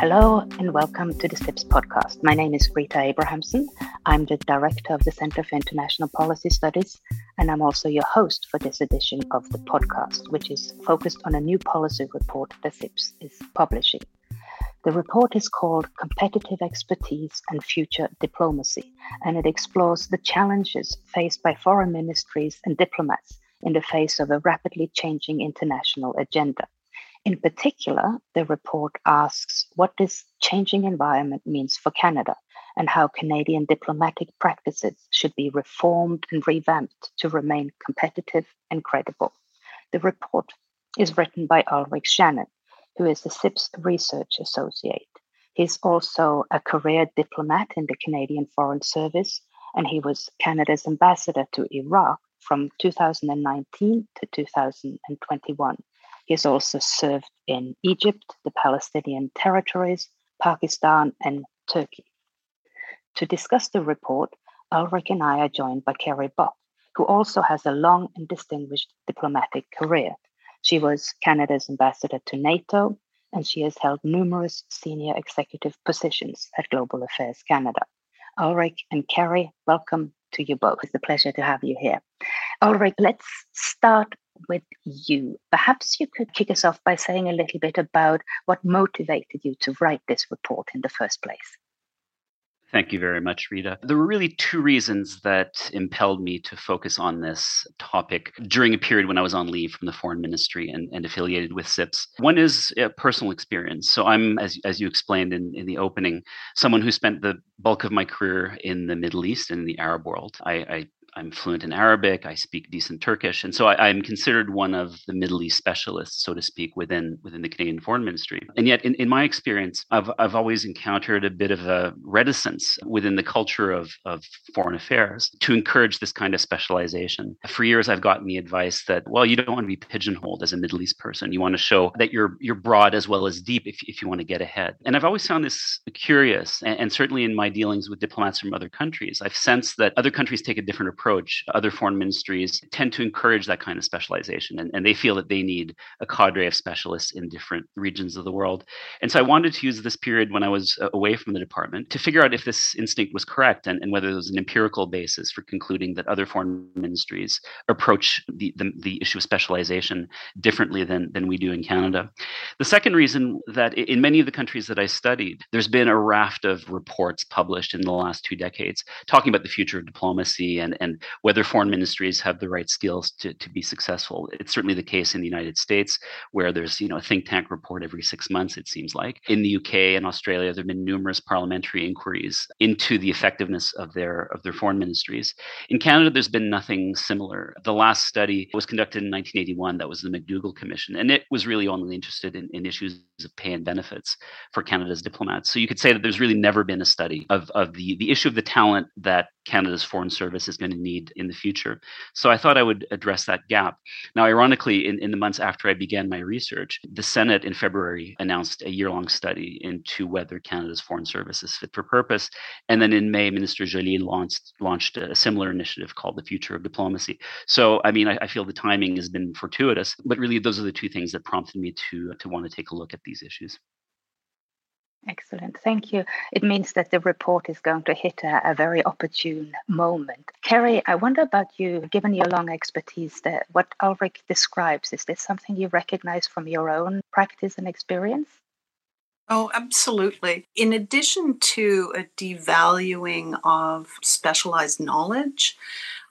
Hello and welcome to the CIPS podcast. My name is Rita Abrahamsen. I'm the director of the Center for International Policy Studies, and I'm also your host for this edition of the podcast, which is focused on a new policy report that CIPS is publishing. The report is called Competitive Expertise and Future Diplomacy, and it explores the challenges faced by foreign ministries and diplomats in the face of a rapidly changing international agenda. In particular, the report asks what this changing environment means for Canada and how Canadian diplomatic practices should be reformed and revamped to remain competitive and credible. The report is written by Ulric Shannon, who is a CIPS research associate. He's also a career diplomat in the Canadian Foreign Service, and he was Canada's ambassador to Iraq from 2019 to 2021. He has also served in Egypt, the Palestinian territories, Pakistan, and Turkey. To discuss the report, Ulric and I are joined by Kerry Buck, who also has a long and distinguished diplomatic career. She was Canada's ambassador to NATO, and she has held numerous senior executive positions at Global Affairs Canada. Ulric and Kerry, welcome to you both. It's a pleasure to have you here. Ulric, let's start with you. Perhaps you could kick us off by saying a little bit about what motivated you to write this report in the first place. Thank you very much, Rita. There were really two reasons that impelled me to focus on this topic during a period when I was on leave from the foreign ministry and, and affiliated with CIPS. One is a personal experience. So I'm, as, as you explained in, in the opening, someone who spent the bulk of my career in the Middle East and the Arab world. I, I I'm fluent in Arabic. I speak decent Turkish, and so I, am considered one of the Middle East specialists, so to speak, within within the Canadian Foreign Ministry. And yet, in, in my experience, I've I've always encountered a bit of a reticence within the culture of of foreign affairs to encourage this kind of specialization. For years, I've gotten the advice that well, you don't want to be pigeonholed as a Middle East person. You want to show that you're you're broad as well as deep if if you want to get ahead. And I've always found this curious, and, and certainly in my dealings with diplomats from other countries, I've sensed that other countries take a different approach approach, other foreign ministries tend to encourage that kind of specialization. And, and they feel that they need a cadre of specialists in different regions of the world. And so I wanted to use this period when I was uh, away from the department to figure out if this instinct was correct and, and whether there was an empirical basis for concluding that other foreign ministries approach the, the, the issue of specialization differently than, than we do in Canada. The second reason that in many of the countries that I studied, there's been a raft of reports published in the last two decades talking about the future of diplomacy and, and whether foreign ministries have the right skills to, to be successful. It's certainly the case in the United States, where there's you know a think tank report every six months. It seems like in the UK and Australia, there have been numerous parliamentary inquiries into the effectiveness of their of their foreign ministries. In Canada, there's been nothing similar. The last study was conducted in 1981. That was the McDougall Commission, and it was really only interested in, in issues of pay and benefits for Canada's diplomats. So you could say that there's really never been a study of, of the, the issue of the talent that Canada's foreign service is going to need in the future. So I thought I would address that gap. Now, ironically, in, in the months after I began my research, the Senate in February announced a year long study into whether Canada's foreign service is fit for purpose. And then in May, Minister Joly launched, launched a similar initiative called the Future of Diplomacy. So, I mean, I, I feel the timing has been fortuitous, but really those are the two things that prompted me to, to want to take a look at these issues. Excellent. Thank you. It means that the report is going to hit a, a, very opportune moment. Kerry, I wonder about you, given your long expertise there, what Ulric describes, is this something you recognize from your own practice and experience? Oh, absolutely. In addition to a devaluing of specialized knowledge,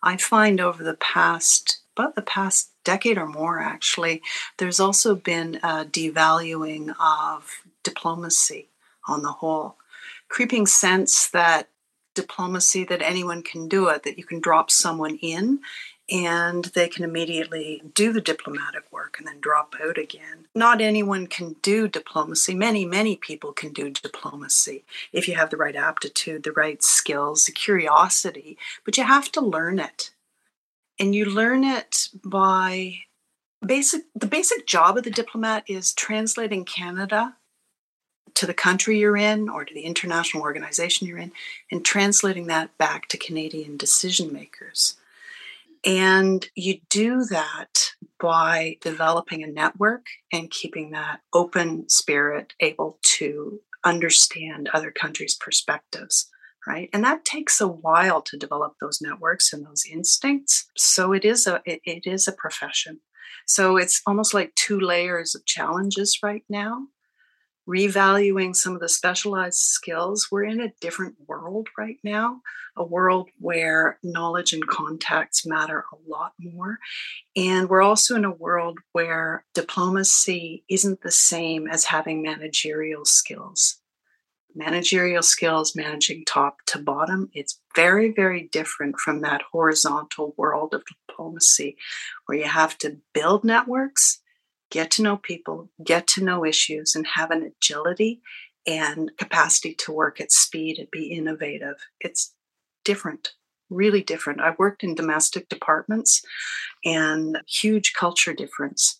I find over the past, about the past decade or more actually, there's also been a devaluing of diplomacy on the whole. Creeping sense that diplomacy, that anyone can do it, that you can drop someone in and they can immediately do the diplomatic work and then drop out again. Not anyone can do diplomacy. Many, many people can do diplomacy if you have the right aptitude, the right skills, the curiosity, but you have to learn it. And you learn it by basic the basic job of the diplomat is translating Canada to the country you're in or to the international organization you're in and translating that back to Canadian decision makers. And you do that by developing a network and keeping that open spirit able to understand other countries' perspectives right? And that takes a while to develop those networks and those instincts. So it is a it, it is a profession. So it's almost like two layers of challenges right now revaluing some of the specialized skills we're in a different world right now a world where knowledge and contacts matter a lot more and we're also in a world where diplomacy isn't the same as having managerial skills managerial skills, managing top to bottom. It's very, very different from that horizontal world of diplomacy where you have to build networks, get to know people, get to know issues, and have an agility and capacity to work at speed and be innovative. It's different, really different. I worked in domestic departments and huge culture difference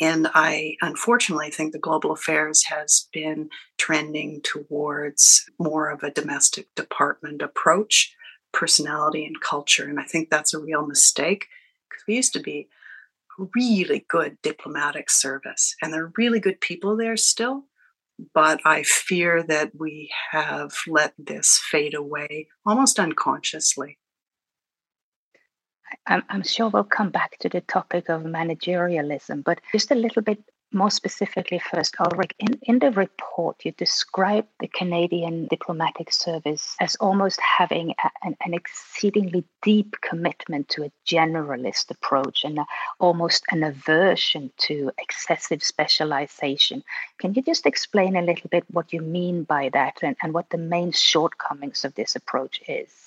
and I unfortunately think the global affairs has been trending towards more of a domestic department approach, personality and culture. And I think that's a real mistake because we used to be really good diplomatic service and there are really good people there still. But I fear that we have let this fade away almost unconsciously. I'm, I'm sure we'll come back to the topic of managerialism, but just a little bit more specifically first, Ulric, in, in the report, you describe the Canadian diplomatic service as almost having a, an, an, exceedingly deep commitment to a generalist approach and a, almost an aversion to excessive specialization. Can you just explain a little bit what you mean by that and, and what the main shortcomings of this approach is?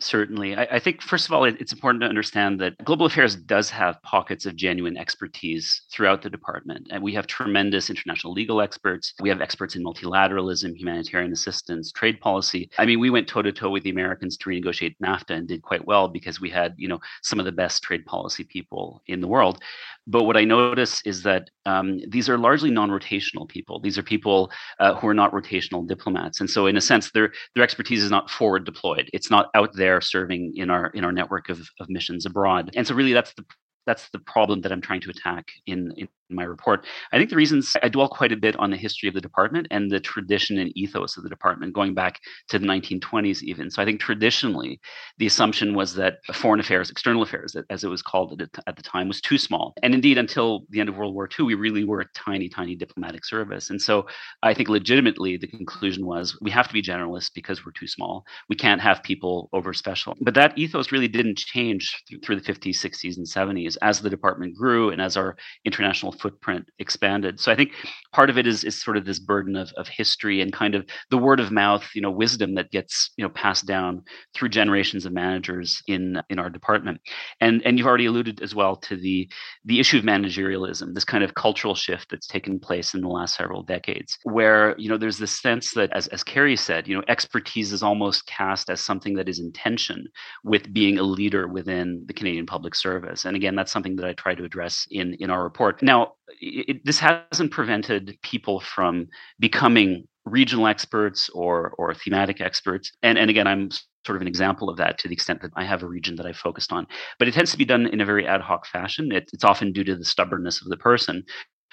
Certainly. I, I, think, first of all, it, it's important to understand that global affairs does have pockets of genuine expertise throughout the department. And we have tremendous international legal experts. We have experts in multilateralism, humanitarian assistance, trade policy. I mean, we went toe to toe with the Americans to renegotiate NAFTA and did quite well because we had, you know, some of the best trade policy people in the world. But what I notice is that um, these are largely non-rotational people. These are people uh, who are not rotational diplomats, and so in a sense, their their expertise is not forward deployed. It's not out there serving in our in our network of, of missions abroad. And so really, that's the that's the problem that I'm trying to attack in, in my report. I think the reasons I dwell quite a bit on the history of the department and the tradition and ethos of the department going back to the 1920s, even. So I think traditionally, the assumption was that foreign affairs, external affairs, as it was called at the time, was too small. And indeed, until the end of World War II, we really were a tiny, tiny diplomatic service. And so I think legitimately the conclusion was we have to be generalists because we're too small. We can't have people over special. But that ethos really didn't change through the 50s, 60s, and 70s as the department grew and as our international footprint expanded. So I think part of it is is sort of this burden of, of history and kind of the word of mouth, you know, wisdom that gets you know passed down through generations of managers in in our department. And and you've already alluded as well to the the issue of managerialism, this kind of cultural shift that's taken place in the last several decades, where you know there's this sense that, as as Kerry said, you know, expertise is almost cast as something that is in tension with being a leader within the Canadian Public Service. And again, that's something that I try to address in in our report. Now, it, this hasn't prevented people from becoming regional experts or or thematic experts. And and again, I'm sort of an example of that to the extent that I have a region that I've focused on. But it tends to be done in a very ad hoc fashion. It, it's often due to the stubbornness of the person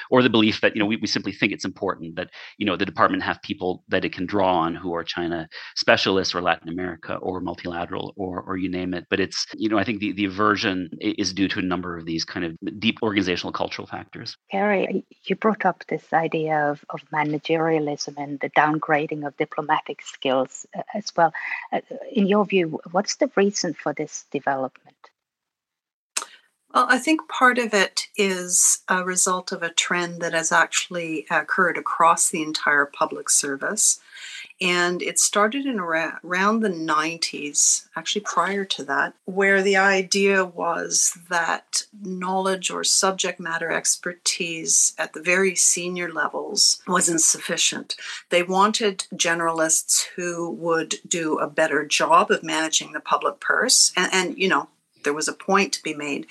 or the belief that you know we, we simply think it's important that you know the department have people that it can draw on who are china specialists or latin america or multilateral or or you name it. But it's you know i think the, the aversion is due to a number of these kind of deep organizational cultural factors. Kerry, you brought up this idea of, of managerialism and the downgrading of diplomatic skills uh, as well. Uh, in your view what's the reason for this development well, I think part of it is a result of a trend that has actually occurred across the entire public service. And it started in around the 90s, actually prior to that, where the idea was that knowledge or subject matter expertise at the very senior levels wasn't sufficient. They wanted generalists who would do a better job of managing the public purse. And, and you know, there was a point to be made.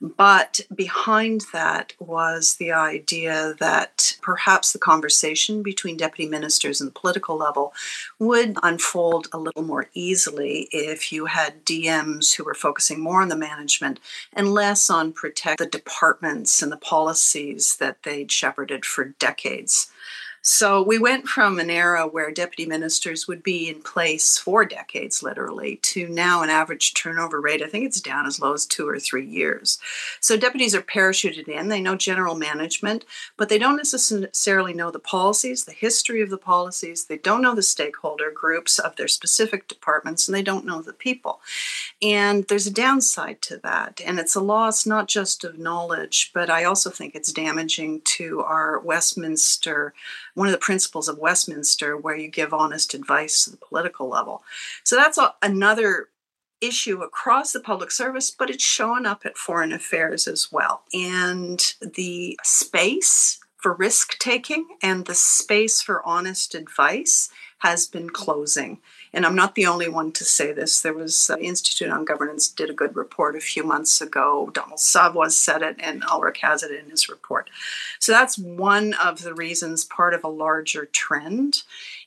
But behind that was the idea that perhaps the conversation between deputy ministers and the political level would unfold a little more easily if you had DMs who were focusing more on the management and less on protect the departments and the policies that they'd shepherded for decades. So we went from an era where deputy ministers would be in place for decades, literally, to now an average turnover rate. I think it's down as low as two or three years. So deputies are parachuted in. They know general management, but they don't necessarily know the policies, the history of the policies. They don't know the stakeholder groups of their specific departments, and they don't know the people. And there's a downside to that. And it's a loss not just of knowledge, but I also think it's damaging to our Westminster one of the principles of Westminster, where you give honest advice to the political level. So that's a, another issue across the public service, but it's showing up at foreign affairs as well. And the space for risk taking and the space for honest advice has been closing. And I'm not the only one to say this. There was uh, Institute on Governance did a good report a few months ago. Donald Savoie said it, and Ulric has it in his report. So that's one of the reasons, part of a larger trend.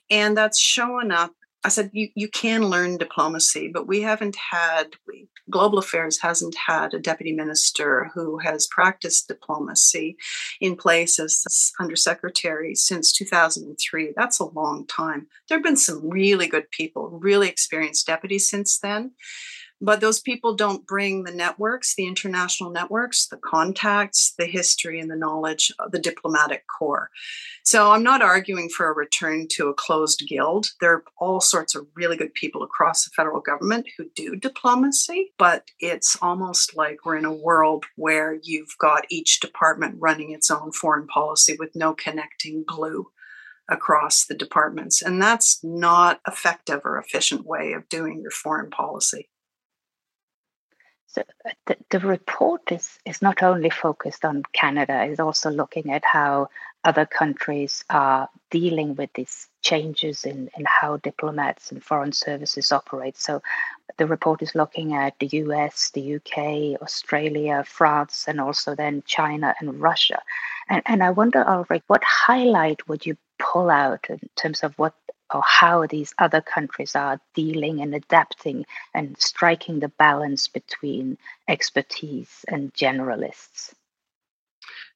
And that's showing up I said, you, you can learn diplomacy, but we haven't had, we, Global Affairs hasn't had a deputy minister who has practiced diplomacy in place as undersecretary since 2003. That's a long time. There have been some really good people, really experienced deputies since then. But those people don't bring the networks, the international networks, the contacts, the history, and the knowledge, of the diplomatic corps. So I'm not arguing for a return to a closed guild. There are all sorts of really good people across the federal government who do diplomacy, but it's almost like we're in a world where you've got each department running its own foreign policy with no connecting glue across the departments. And that's not effective or efficient way of doing your foreign policy. So uh, the, the report is, is not only focused on Canada, it's also looking at how other countries are dealing with these changes in, in how diplomats and foreign services operate. So the report is looking at the US, the UK, Australia, France, and also then China and Russia. And, and I wonder, Ulric, what highlight would you pull out in terms of what or how these other countries are dealing and adapting and striking the balance between expertise and generalists.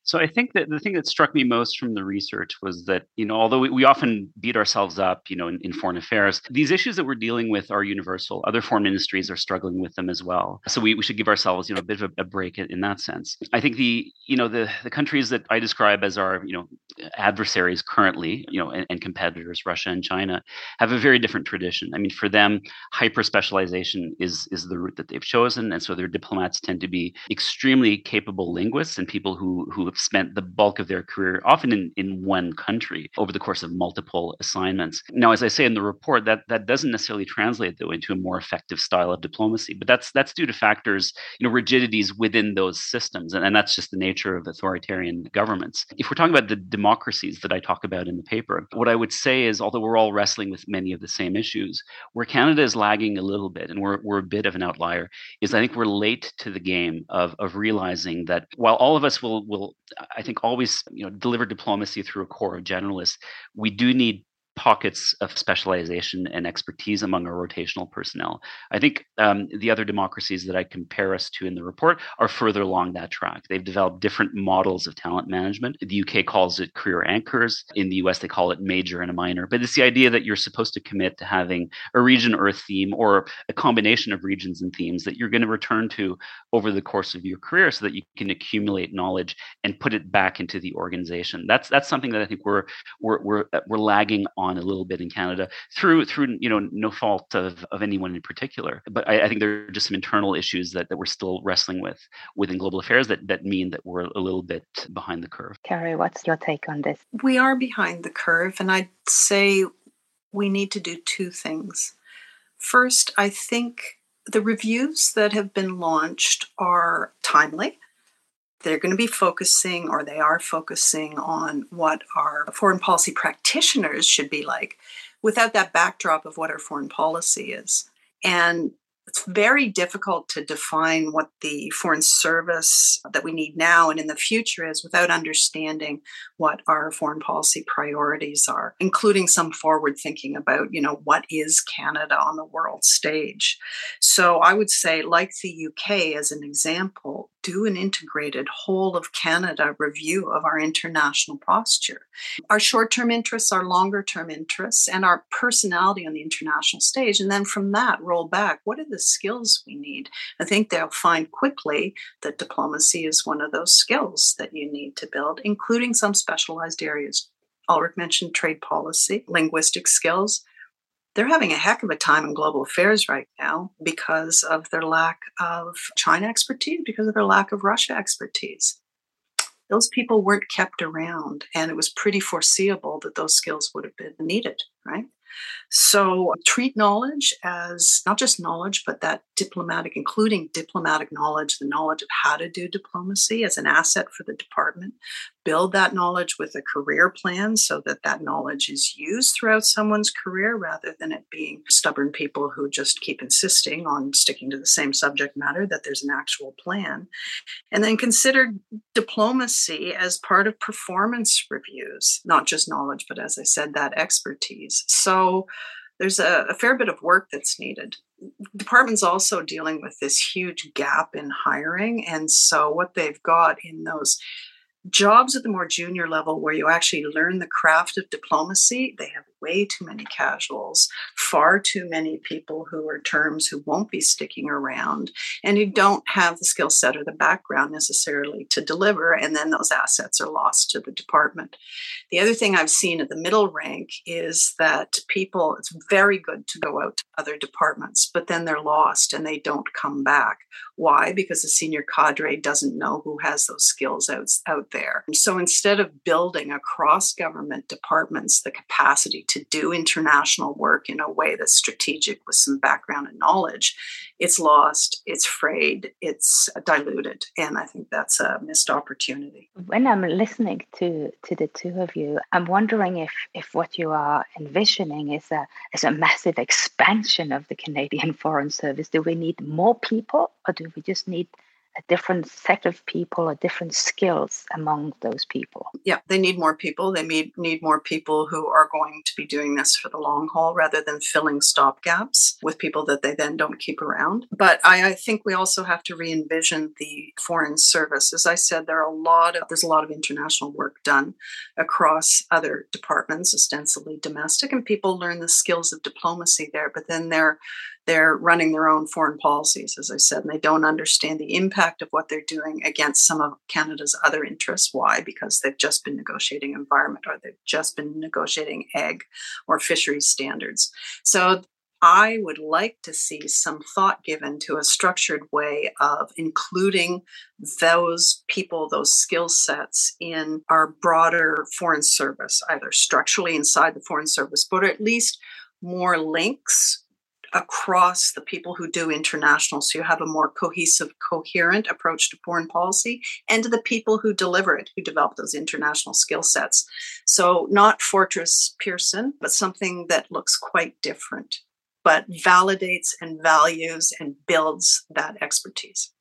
So I think that the thing that struck me most from the research was that, you know, although we, we often beat ourselves up, you know, in, in, foreign affairs, these issues that we're dealing with are universal. Other foreign ministries are struggling with them as well. So we, we should give ourselves, you know, a bit of a, a break in, in, that sense. I think the, you know, the the countries that I describe as our, you know, adversaries currently, you know, and, and competitors, Russia and China, have a very different tradition. I mean, for them, hyper specialization is is the route that they've chosen, and so their diplomats tend to be extremely capable linguists and people who who have spent the bulk of their career, often in, in one country, over the course of multiple assignments. Now, as I say in the report, that that doesn't necessarily translate though into a more effective style of diplomacy, but that's that's due to factors, you know, rigidities within those systems, and, and that's just the nature of authoritarian governments. If we're talking about the democracies that I talk about in the paper, what I would say is, although we're all wrestling with many of the same issues, where Canada is lagging a little bit, and we're we're a bit of an outlier, is I think we're late to the game of of realizing that while all of us will will I think always you know deliver diplomacy through a corps of generalists. We do need pockets of specialization and expertise among our rotational personnel. I think um, the other democracies that I compare us to in the report are further along that track. They've developed different models of talent management. The UK calls it career anchors. In the US, they call it major and a minor. But it's the idea that you're supposed to commit to having a region or a theme or a combination of regions and themes that you're going to return to over the course of your career so that you can accumulate knowledge and put it back into the organization. That's that's something that I think we're we're we're, we're lagging on on a little bit in Canada through through you know no fault of, of anyone in particular. But I, I think there are just some internal issues that, that we're still wrestling with within global affairs that that mean that we're a little bit behind the curve. Kerry, what's your take on this? We are behind the curve, and I'd say we need to do two things. First, I think the reviews that have been launched are timely they're going to be focusing or they are focusing on what our foreign policy practitioners should be like without that backdrop of what our foreign policy is. And it's very difficult to define what the foreign service that we need now and in the future is without understanding what our foreign policy priorities are including some forward thinking about you know what is canada on the world stage so i would say like the uk as an example do an integrated whole of Canada review of our international posture. Our short term interests, our longer term interests, and our personality on the international stage. And then from that, roll back what are the skills we need? I think they'll find quickly that diplomacy is one of those skills that you need to build, including some specialized areas. Ulric mentioned trade policy, linguistic skills, they're having a heck of a time in global affairs right now because of their lack of China expertise, because of their lack of Russia expertise. Those people weren't kept around, and it was pretty foreseeable that those skills would have been needed, right? So treat knowledge as not just knowledge, but that diplomatic, including diplomatic knowledge, the knowledge of how to do diplomacy as an asset for the department. Build that knowledge with a career plan so that that knowledge is used throughout someone's career rather than it being stubborn people who just keep insisting on sticking to the same subject matter, that there's an actual plan. And then consider diplomacy as part of performance reviews, not just knowledge, but as I said, that expertise. So there's a, a, fair bit of work that's needed. Department's also dealing with this huge gap in hiring. And so, what they've got in those jobs at the more junior level where you actually learn the craft of diplomacy, they have way too many casuals, far too many people who are terms who won't be sticking around, and who don't have the skill set or the background necessarily to deliver. And then those assets are lost to the department. The other thing I've seen at the middle rank is that people, it's very good to go out to other departments, but then they're lost and they don't come back. Why? Because the senior cadre doesn't know who has those skills out, out there. So instead of building across government departments the capacity to do international work in a way that's strategic with some background and knowledge, it's lost, it's frayed, it's diluted. And I think that's a missed opportunity. When I'm listening to, to the two of you, I'm wondering if, if what you are envisioning is a, is a massive expansion of the Canadian Foreign Service. Do we need more people or do we just need a different set of people, a different skills among those people. Yeah, they need more people. They need need more people who are going to be doing this for the long haul rather than filling stop gaps with people that they then don't keep around. But I, I think we also have to re-envision the foreign service. As I said, there are a lot of there's a lot of international work done across other departments, ostensibly domestic, and people learn the skills of diplomacy there. But then they're they're running their own foreign policies, as I said, and they don't understand the impact of what they're doing against some of Canada's other interests. Why? Because they've just been negotiating environment or they've just been negotiating egg or fisheries standards. So I would like to see some thought given to a structured way of including those people, those skill sets in our broader foreign service, either structurally inside the foreign service, but at least more links across the people who do international. So you have a more cohesive, coherent approach to foreign policy and to the people who deliver it, who develop those international skill sets. So not Fortress Pearson, but something that looks quite different, but validates and values and builds that expertise.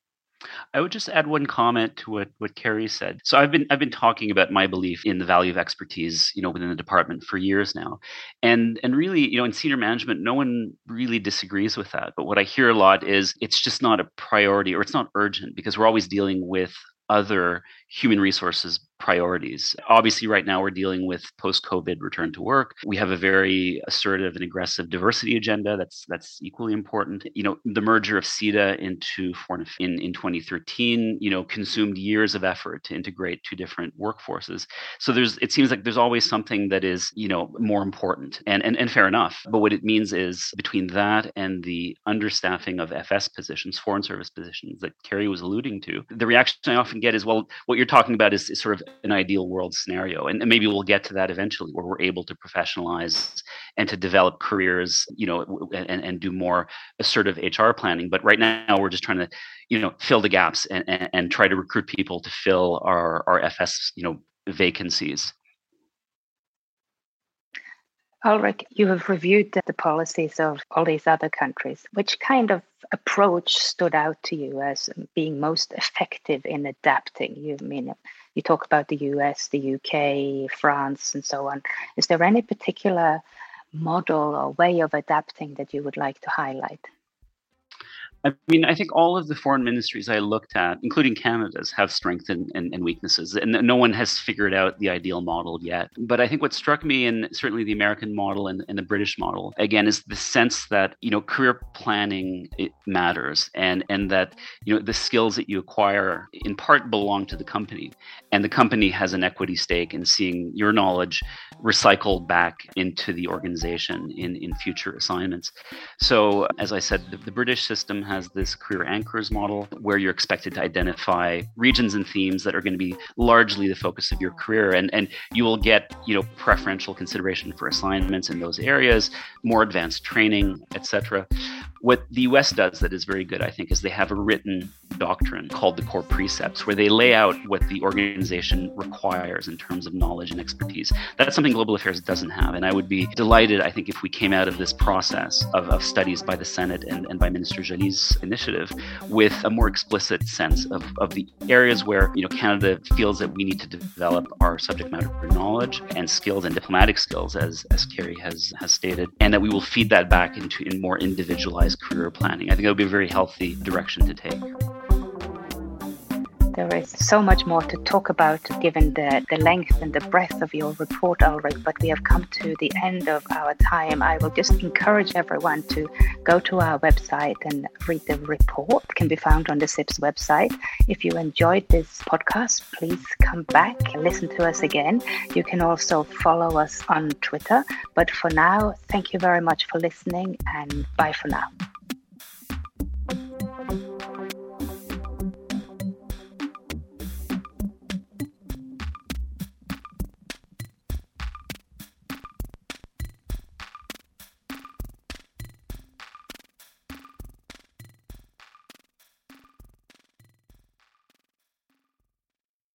I would just add one comment to what, what Kerry said. So I've been I've been talking about my belief in the value of expertise, you know, within the department for years now. And and really, you know, in senior management, no one really disagrees with that. But what I hear a lot is it's just not a priority or it's not urgent because we're always dealing with other human resources priorities. Obviously, right now we're dealing with post-COVID return to work. We have a very assertive and aggressive diversity agenda that's that's equally important. You know, the merger of CIDA into foreign in, in 2013, you know, consumed years of effort to integrate two different workforces. So there's it seems like there's always something that is, you know, more important. And and, and fair enough. But what it means is between that and the understaffing of FS positions, foreign service positions that Kerry was alluding to, the reaction I often get is, well, what you're talking about is, is sort of an ideal world scenario and, maybe we'll get to that eventually where we're able to professionalize and to develop careers you know and, and do more assertive hr planning but right now we're just trying to you know fill the gaps and, and, and try to recruit people to fill our our fs you know vacancies Ulric, you have reviewed the policies of all these other countries. Which kind of approach stood out to you as being most effective in adapting? You mean you talk about the US, the UK, France, and so on. Is there any particular model or way of adapting that you would like to highlight? I mean, I think all of the foreign ministries I looked at, including Canada's, have strengths and, and, and, weaknesses. And no one has figured out the ideal model yet. But I think what struck me in certainly the American model and, and the British model, again, is the sense that, you know, career planning matters and, and that, you know, the skills that you acquire in part belong to the company. And the company has an equity stake in seeing your knowledge recycled back into the organization in, in future assignments. So, as I said, the, the British system has this career anchors model where you're expected to identify regions and themes that are going to be largely the focus of your career. And and you will get you know preferential consideration for assignments in those areas more advanced training etc what the US does that is very good, I think, is they have a written doctrine called the core precepts, where they lay out what the organization requires in terms of knowledge and expertise. That's something Global Affairs doesn't have. And I would be delighted, I think, if we came out of this process of, of studies by the Senate and, and by Minister Joly's initiative with a more explicit sense of, of the areas where you know Canada feels that we need to develop our subject matter knowledge and skills and diplomatic skills, as, as Kerry has, has stated, and that we will feed that back into in more individualized career planning. I think that would be a very healthy direction to take. There is so much more to talk about given the, the length and the breadth of your report, Ulric, but we have come to the end of our time. I will just encourage everyone to go to our website and read the report. It can be found on the CIPS website. If you enjoyed this podcast, please come back and listen to us again. You can also follow us on Twitter. But for now, thank you very much for listening and bye for now.